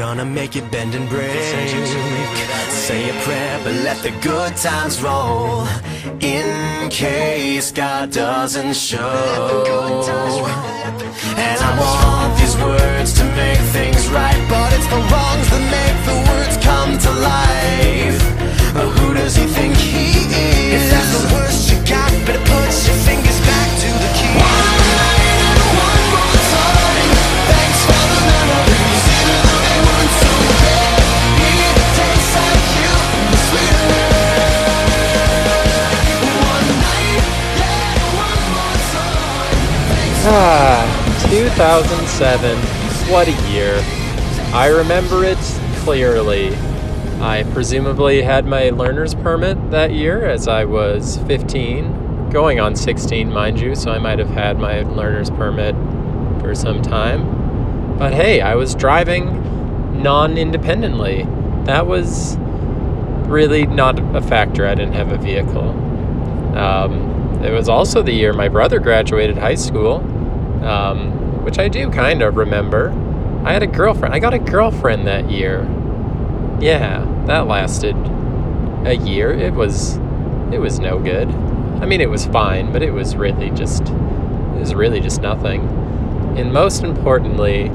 gonna make it bend and break. Say a prayer, but let the good times roll. In case God doesn't show. And I want these words to make things right, but it's the wrongs that make the words come to life. But who does he think he is? Ah, 2007. What a year. I remember it clearly. I presumably had my learner's permit that year as I was 15, going on 16, mind you, so I might have had my learner's permit for some time. But hey, I was driving non independently. That was really not a factor. I didn't have a vehicle. Um, it was also the year my brother graduated high school, um, which I do kind of remember. I had a girlfriend. I got a girlfriend that year. Yeah, that lasted a year. It was, it was no good. I mean, it was fine, but it was really just, it was really just nothing. And most importantly,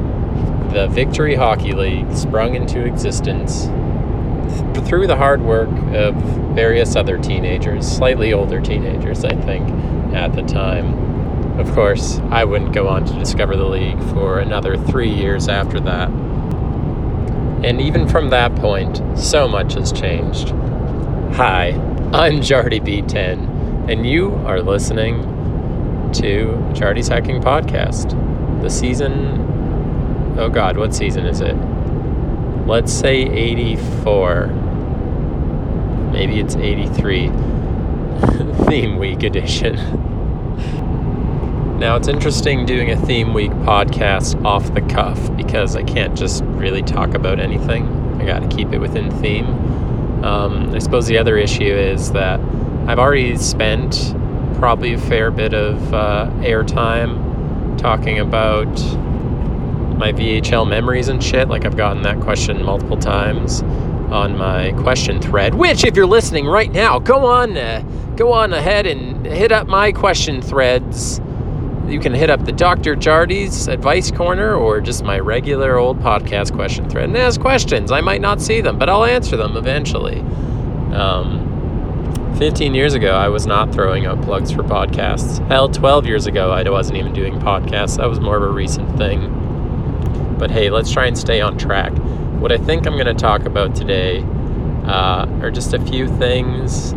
the Victory Hockey League sprung into existence th- through the hard work of various other teenagers, slightly older teenagers, I think, at the time. Of course, I wouldn't go on to discover the league for another three years after that. And even from that point, so much has changed. Hi, I'm Jardy B10, and you are listening to Jardy's Hecking Podcast. The season, oh god, what season is it? Let's say 84. Maybe it's 83. Theme Week edition. Now, it's interesting doing a theme week podcast off the cuff because I can't just really talk about anything. I got to keep it within theme. Um, I suppose the other issue is that I've already spent probably a fair bit of uh, airtime talking about my VHL memories and shit. Like, I've gotten that question multiple times on my question thread, which, if you're listening right now, go on, uh, go on ahead and hit up my question threads you can hit up the Dr. Jardy's Advice Corner or just my regular old podcast question thread and ask questions. I might not see them, but I'll answer them eventually. Um, 15 years ago, I was not throwing out plugs for podcasts. Hell, 12 years ago, I wasn't even doing podcasts. That was more of a recent thing. But hey, let's try and stay on track. What I think I'm going to talk about today uh, are just a few things.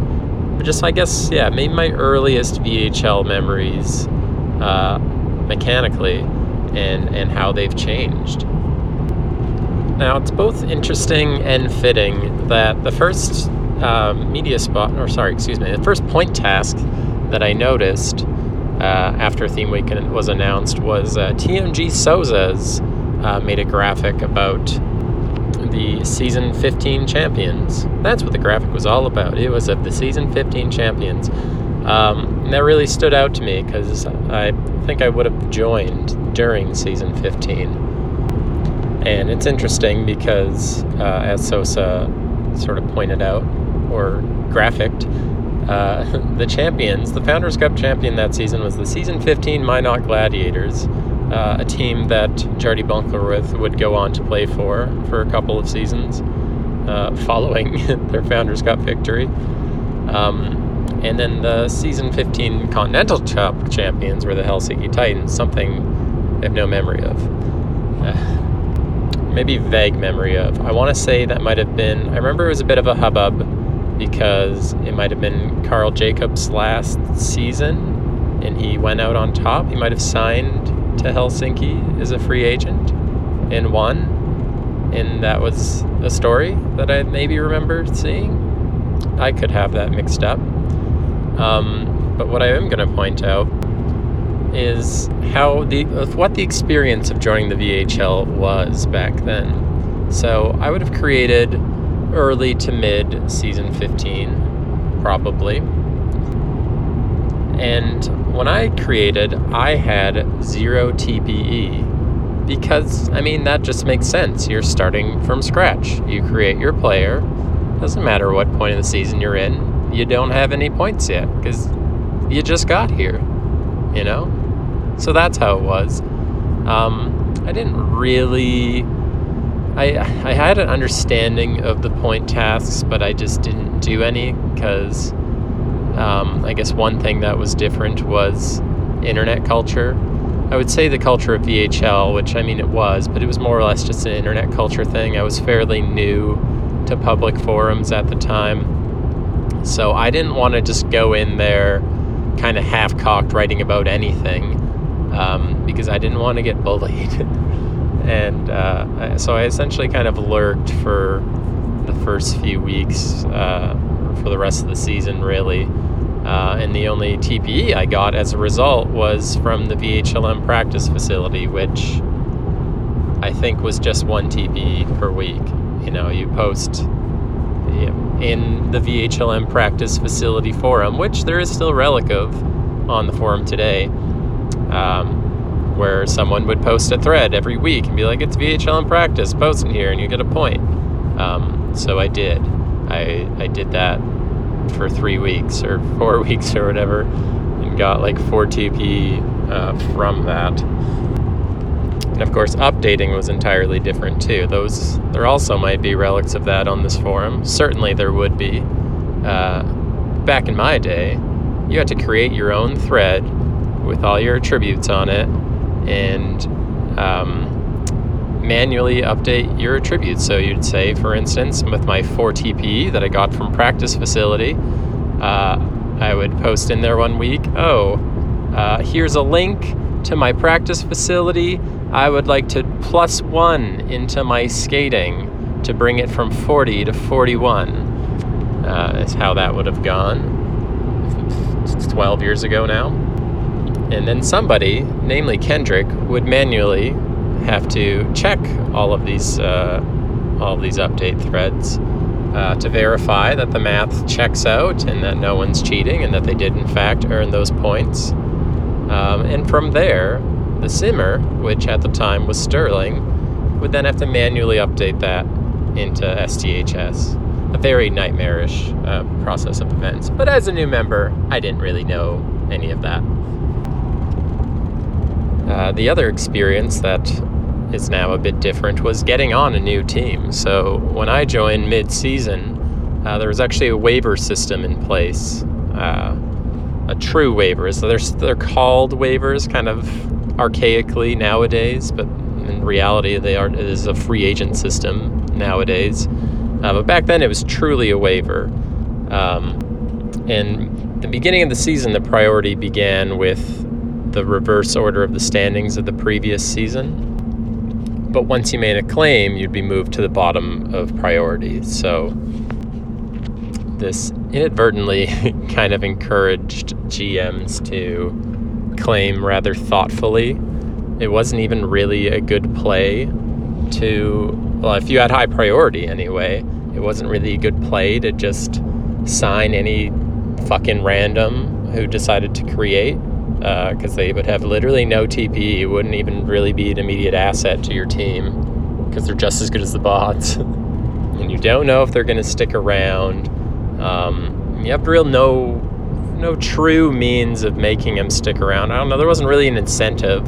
Just, I guess, yeah, maybe my earliest VHL memories uh, mechanically and, and how they've changed. Now, it's both interesting and fitting that the first uh, media spot, or sorry, excuse me, the first point task that I noticed uh, after Theme Week was announced was uh, TMG Souza's uh, made a graphic about the season 15 champions. That's what the graphic was all about. It was of the season 15 champions. Um, and that really stood out to me because I think I would have joined during season 15. And it's interesting because, uh, as Sosa sort of pointed out or graphicked, uh, the champions, the Founders Cup champion that season was the season 15 Minot Gladiators, uh, a team that Jardy Bunklerwith would go on to play for for a couple of seasons uh, following their Founders Cup victory. Um, and then the season 15 Continental Cup champions were the Helsinki Titans, something I have no memory of. maybe vague memory of. I want to say that might have been, I remember it was a bit of a hubbub because it might have been Carl Jacobs' last season and he went out on top. He might have signed to Helsinki as a free agent and won. And that was a story that I maybe remember seeing. I could have that mixed up. Um, but what I am going to point out is how the what the experience of joining the VHL was back then. So I would have created early to mid season 15, probably. And when I created, I had zero TPE. because, I mean, that just makes sense. You're starting from scratch. You create your player. Doesn't matter what point of the season you're in, you don't have any points yet because you just got here, you know? So that's how it was. Um, I didn't really. I, I had an understanding of the point tasks, but I just didn't do any because um, I guess one thing that was different was internet culture. I would say the culture of VHL, which I mean it was, but it was more or less just an internet culture thing. I was fairly new to public forums at the time. So I didn't want to just go in there kind of half cocked writing about anything um, because I didn't want to get bullied. and uh, so I essentially kind of lurked for the first few weeks, uh, for the rest of the season, really. Uh, and the only TPE I got as a result was from the VHLM practice facility, which I think was just one TPE per week. You know, you post in the VHLM practice facility forum, which there is still relic of on the forum today, um, where someone would post a thread every week and be like, "It's VHLM practice, post in here, and you get a point." Um, so I did. I I did that for three weeks or four weeks or whatever, and got like four TP uh, from that. And of course, updating was entirely different too. Those there also might be relics of that on this forum. Certainly, there would be. Uh, back in my day, you had to create your own thread with all your attributes on it and um, manually update your attributes. So you'd say, for instance, with my 4 TP that I got from practice facility, uh, I would post in there one week, oh, uh, here's a link to my practice facility I would like to plus one into my skating to bring it from 40 to 41. Uh, is how that would have gone. It's 12 years ago now. And then somebody, namely Kendrick, would manually have to check all of these uh, all of these update threads uh, to verify that the math checks out and that no one's cheating and that they did in fact earn those points. Um, and from there, the simmer, which at the time was Sterling, would then have to manually update that into STHS. A very nightmarish uh, process of events. But as a new member, I didn't really know any of that. Uh, the other experience that is now a bit different was getting on a new team. So when I joined mid season, uh, there was actually a waiver system in place. Uh, a true waiver. So they're, they're called waivers, kind of archaically nowadays, but in reality, they are it is a free agent system nowadays. Uh, but back then, it was truly a waiver. Um, in the beginning of the season, the priority began with the reverse order of the standings of the previous season. But once you made a claim, you'd be moved to the bottom of priority. So this inadvertently kind of encouraged GMs to claim rather thoughtfully. It wasn't even really a good play to, well, if you had high priority anyway, it wasn't really a good play to just sign any fucking random who decided to create because uh, they would have literally no TP. It wouldn't even really be an immediate asset to your team because they're just as good as the bots. and you don't know if they're going to stick around. Um, you have to real know no true means of making him stick around. I don't know. There wasn't really an incentive.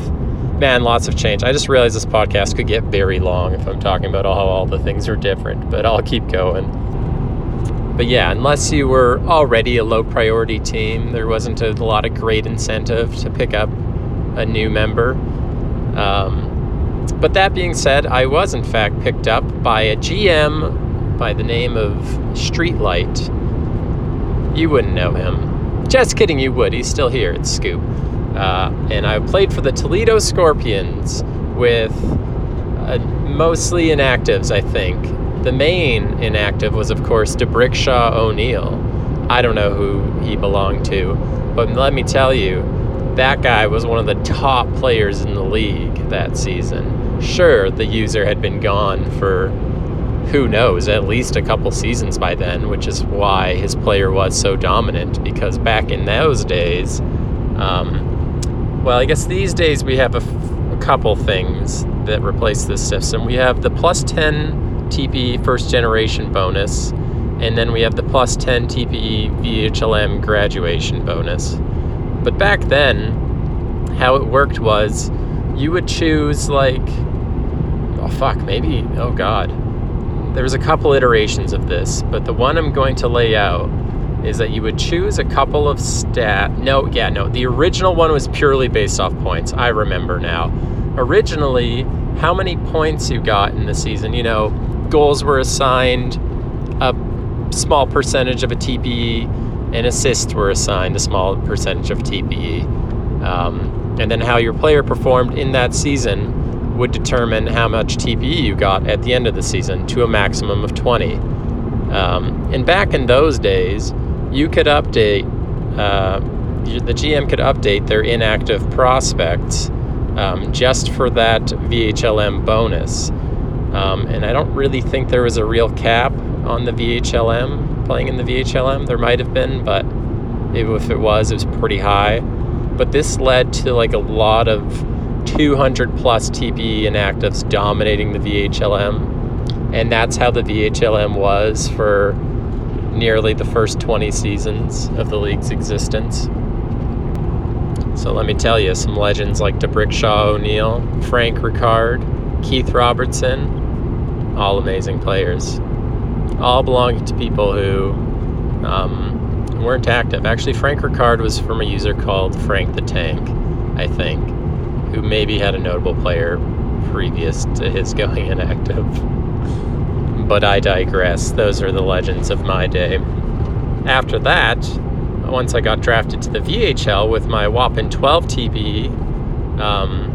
Man, lots of change. I just realized this podcast could get very long if I'm talking about how all the things are different, but I'll keep going. But yeah, unless you were already a low priority team, there wasn't a lot of great incentive to pick up a new member. Um, but that being said, I was in fact picked up by a GM by the name of Streetlight. You wouldn't know him. Just kidding, you would. He's still here. It's Scoop. Uh, and I played for the Toledo Scorpions with uh, mostly inactives, I think. The main inactive was, of course, D'Brickashaw O'Neill. I don't know who he belonged to, but let me tell you, that guy was one of the top players in the league that season. Sure, the user had been gone for who knows, at least a couple seasons by then, which is why his player was so dominant. Because back in those days, um, well, I guess these days we have a, f- a couple things that replace this system. We have the plus 10 TPE first generation bonus, and then we have the plus 10 TPE VHLM graduation bonus. But back then, how it worked was you would choose like oh fuck maybe oh god there was a couple iterations of this but the one i'm going to lay out is that you would choose a couple of stat no yeah no the original one was purely based off points. I remember now. Originally how many points you got in the season you know goals were assigned a small percentage of a tpe and assists were assigned a small percentage of tpe um, and then how your player performed in that season would determine how much TPE you got at the end of the season to a maximum of 20. Um, and back in those days, you could update, uh, the GM could update their inactive prospects um, just for that VHLM bonus. Um, and I don't really think there was a real cap on the VHLM, playing in the VHLM. There might have been, but if it was, it was pretty high but this led to like a lot of 200 plus TPE inactives dominating the VHLM. And that's how the VHLM was for nearly the first 20 seasons of the league's existence. So let me tell you, some legends like D'Brickashaw O'Neill, Frank Ricard, Keith Robertson, all amazing players. All belonging to people who um, weren't active. Actually, Frank Ricard was from a user called Frank the Tank, I think, who maybe had a notable player previous to his going inactive. But I digress. Those are the legends of my day. After that, once I got drafted to the VHL with my whopping 12 TP, um,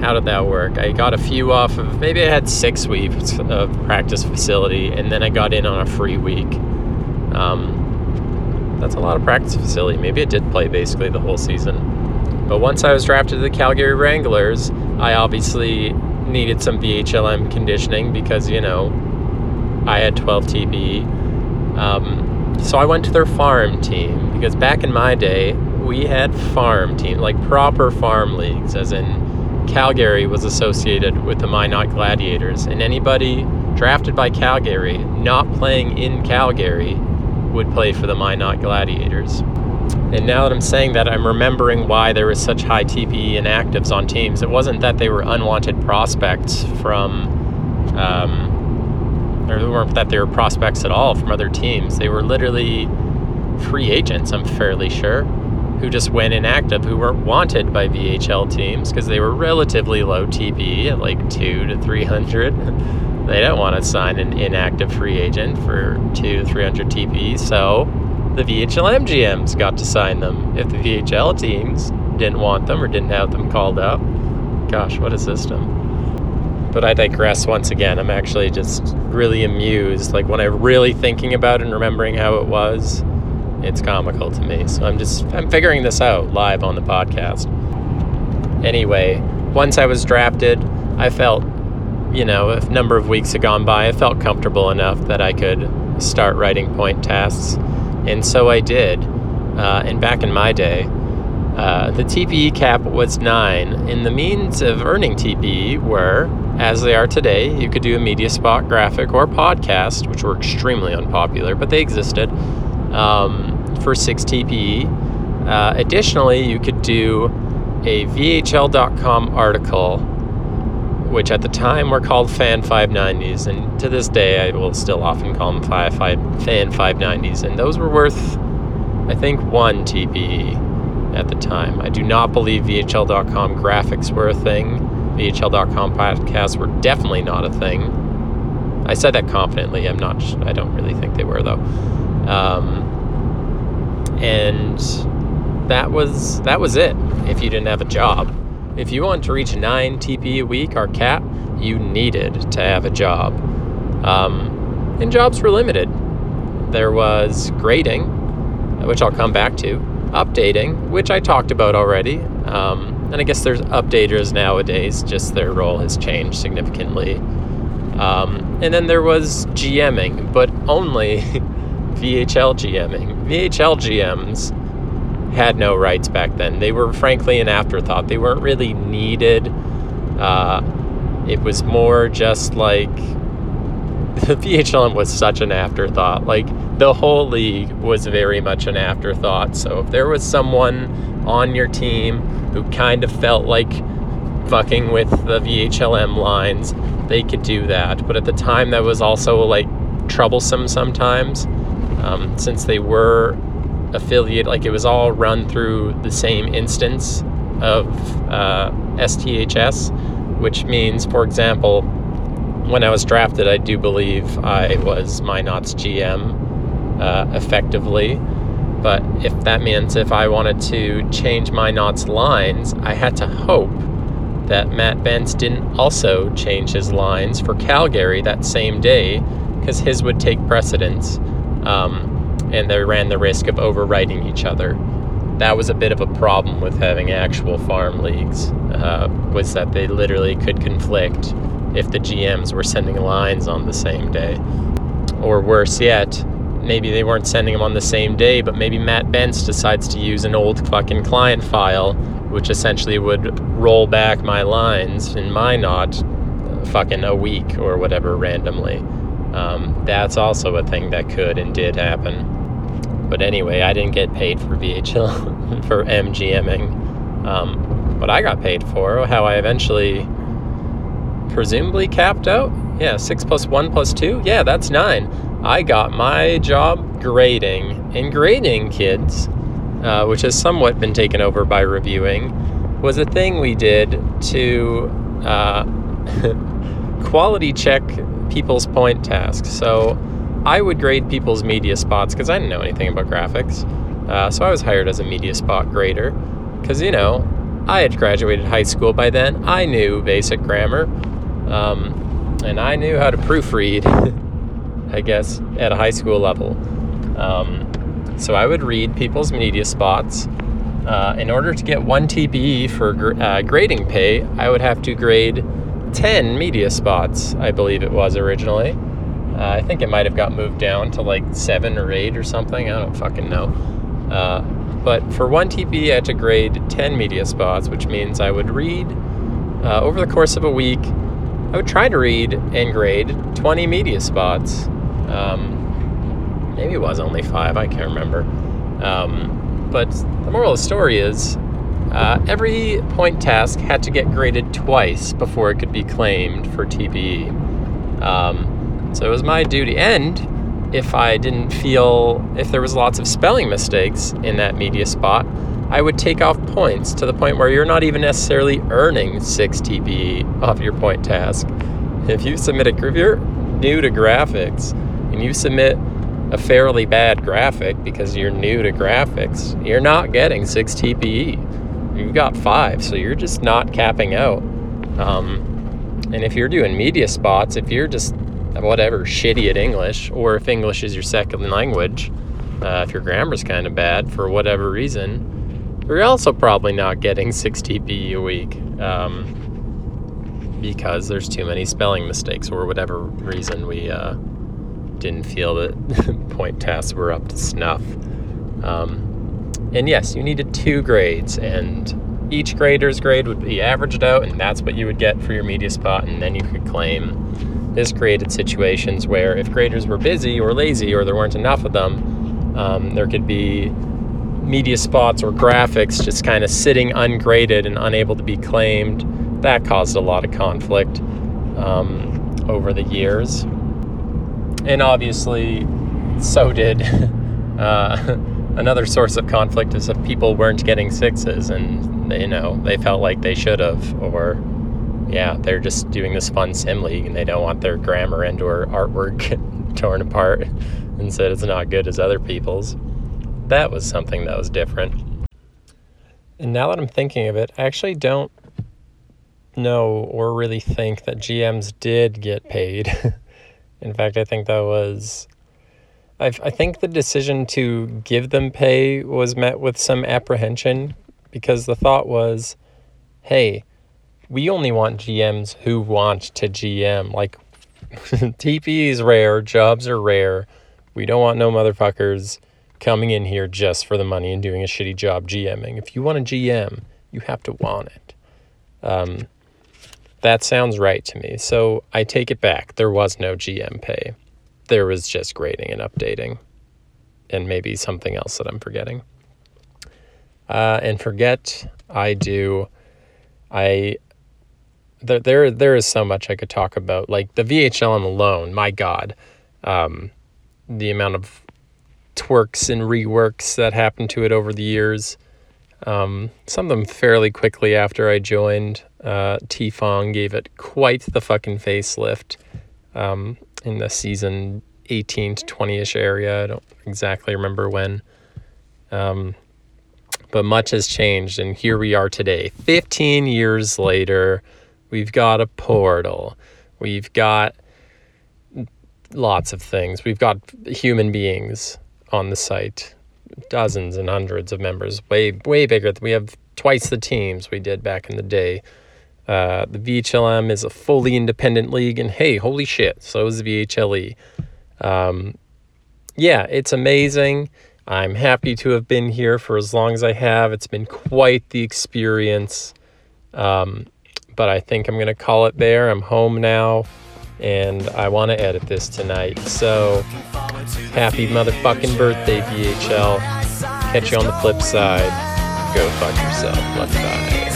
how did that work? I got a few off of maybe I had six weeks of practice facility, and then I got in on a free week. Um, that's a lot of practice facility. Maybe it did play basically the whole season. But once I was drafted to the Calgary Wranglers, I obviously needed some VHLM conditioning because, you know, I had 12 TP. Um, so I went to their farm team because back in my day, we had farm teams, like proper farm leagues, as in Calgary was associated with the Minot Gladiators, and anybody drafted by Calgary not playing in Calgary would play for the Minot Gladiators. And now that I'm saying that, I'm remembering why there was such high TPE inactives on teams. It wasn't that they were unwanted prospects from, um, or weren't that they were prospects at all from other teams. They were literally free agents, I'm fairly sure, who just went inactive, who weren't wanted by VHL teams because they were relatively low TPE at like two to 300. They don't want to sign an inactive free agent for two, 300 TP, so the VHLM GMs got to sign them. If the VHL teams didn't want them or didn't have them called up, gosh, what a system. But I digress once again. I'm actually just really amused. Like when I'm really thinking about it and remembering how it was, it's comical to me. So I'm just I'm figuring this out live on the podcast. Anyway, once I was drafted, I felt you know, a number of weeks had gone by, I felt comfortable enough that I could start writing point tasks. And so I did. Uh, and back in my day, uh, the TPE cap was nine, and the means of earning TPE were, as they are today, you could do a media spot graphic or podcast, which were extremely unpopular, but they existed, um, for six TPE. Uh, additionally, you could do a VHL.com article which at the time were called Fan 590s, and to this day I will still often call them five, five, Fan 590s, and those were worth, I think, one TPE at the time. I do not believe VHL.com graphics were a thing. VHL.com podcasts were definitely not a thing. I said that confidently. I'm not. I don't really think they were though. Um, and that was that was it. If you didn't have a job. If you want to reach 9 TP a week, our cap, you needed to have a job. Um, and jobs were limited. There was grading, which I'll come back to, updating, which I talked about already. Um, and I guess there's updaters nowadays, just their role has changed significantly. Um, and then there was GMing, but only VHL GMing. VHL GMs had no rights back then. They were frankly an afterthought. They weren't really needed. Uh, it was more just like the VHLM was such an afterthought. Like the whole league was very much an afterthought. So if there was someone on your team who kind of felt like fucking with the VHLM lines, they could do that. But at the time, that was also like troublesome sometimes, um, since they were affiliate. Like it was all run through the same instance of uh, STHS, which means, for example, when I was drafted, I do believe I was Minot's GM uh, effectively. But if that means if I wanted to change Minot's lines, I had to hope that Matt Bence didn't also change his lines for Calgary that same day because his would take precedence um, and they ran the risk of overwriting each other. That was a bit of a problem with having actual farm leagues, uh, was that they literally could conflict if the GMs were sending lines on the same day. Or worse yet, maybe they weren't sending them on the same day, but maybe Matt Bence decides to use an old fucking client file which essentially would roll back my lines in Minot fucking a week or whatever randomly. Um, that's also a thing that could and did happen. But anyway, I didn't get paid for VHL for MGMing. Um, what I got paid for, how I eventually presumably capped out. Yeah, six plus one plus two. Yeah, that's nine. I got my job grading. And grading, kids, uh, which has somewhat been taken over by reviewing, was a thing we did to uh, quality check people's point tasks. So I would grade people's media spots because I didn't know anything about graphics. Uh, so I was hired as a media spot grader because, you know, I had graduated high school by then. I knew basic grammar. Um, and I knew how to proofread, I guess, at a high school level. Um, so I would read people's media spots. Uh, in order to get one TPE for gr- uh, grading pay, I would have to grade 10 media spots, I believe it was originally. Uh, I think it might have got moved down to like seven or eight or something. I don't fucking know. Uh, but for one TPE, I had to grade 10 media spots, which means I would read uh, over the course of a week. I would try to read and grade 20 media spots. Um, maybe it was only five, I can't remember. Um, but the moral of the story is uh, every point task had to get graded twice before it could be claimed for TPE. Um, so it was my duty. And if I didn't feel, if there was lots of spelling mistakes in that media spot, I would take off points to the point where you're not even necessarily earning 6 TPE off your point task. If you submit a, if you're new to graphics and you submit a fairly bad graphic because you're new to graphics, you're not getting 6 TPE. You've got 5, so you're just not capping out. Um, and if you're doing media spots, if you're just whatever, shitty at English, or if English is your second language, uh, if your grammar's kind of bad for whatever reason, you're also probably not getting 6 TPE a week um, because there's too many spelling mistakes or whatever reason we. Uh, didn't feel that point tasks were up to snuff. Um, and yes, you needed two grades, and each grader's grade would be averaged out, and that's what you would get for your media spot, and then you could claim. This created situations where if graders were busy or lazy or there weren't enough of them, um, there could be media spots or graphics just kind of sitting ungraded and unable to be claimed. That caused a lot of conflict um, over the years and obviously, so did uh, another source of conflict is if people weren't getting sixes and you know they felt like they should have, or yeah, they're just doing this fun sim league and they don't want their grammar and or artwork torn apart and said it's not good as other people's. That was something that was different. And now that I'm thinking of it, I actually don't know or really think that GMs did get paid. In fact, I think that was. i I think the decision to give them pay was met with some apprehension because the thought was, hey, we only want GMs who want to GM. Like, TP is rare, jobs are rare. We don't want no motherfuckers coming in here just for the money and doing a shitty job GMing. If you want a GM, you have to want it. Um, that sounds right to me. So I take it back. There was no GM pay. There was just grading and updating, and maybe something else that I'm forgetting. Uh, and forget I do. I there there there is so much I could talk about. Like the VHLM alone, my God, um, the amount of twerks and reworks that happened to it over the years. Um, some of them fairly quickly after I joined. Uh, T Fong gave it quite the fucking facelift um, in the season 18 to 20 ish area. I don't exactly remember when. Um, but much has changed, and here we are today. 15 years later, we've got a portal. We've got lots of things. We've got human beings on the site, dozens and hundreds of members, way way bigger. We have twice the teams we did back in the day. Uh, the VHLM is a fully independent league, and hey, holy shit, so is the VHLE. Um, yeah, it's amazing. I'm happy to have been here for as long as I have. It's been quite the experience. Um, but I think I'm going to call it there. I'm home now and I want to edit this tonight. So happy motherfucking birthday, VHL. Catch you on the flip side. Go fuck yourself. Bye.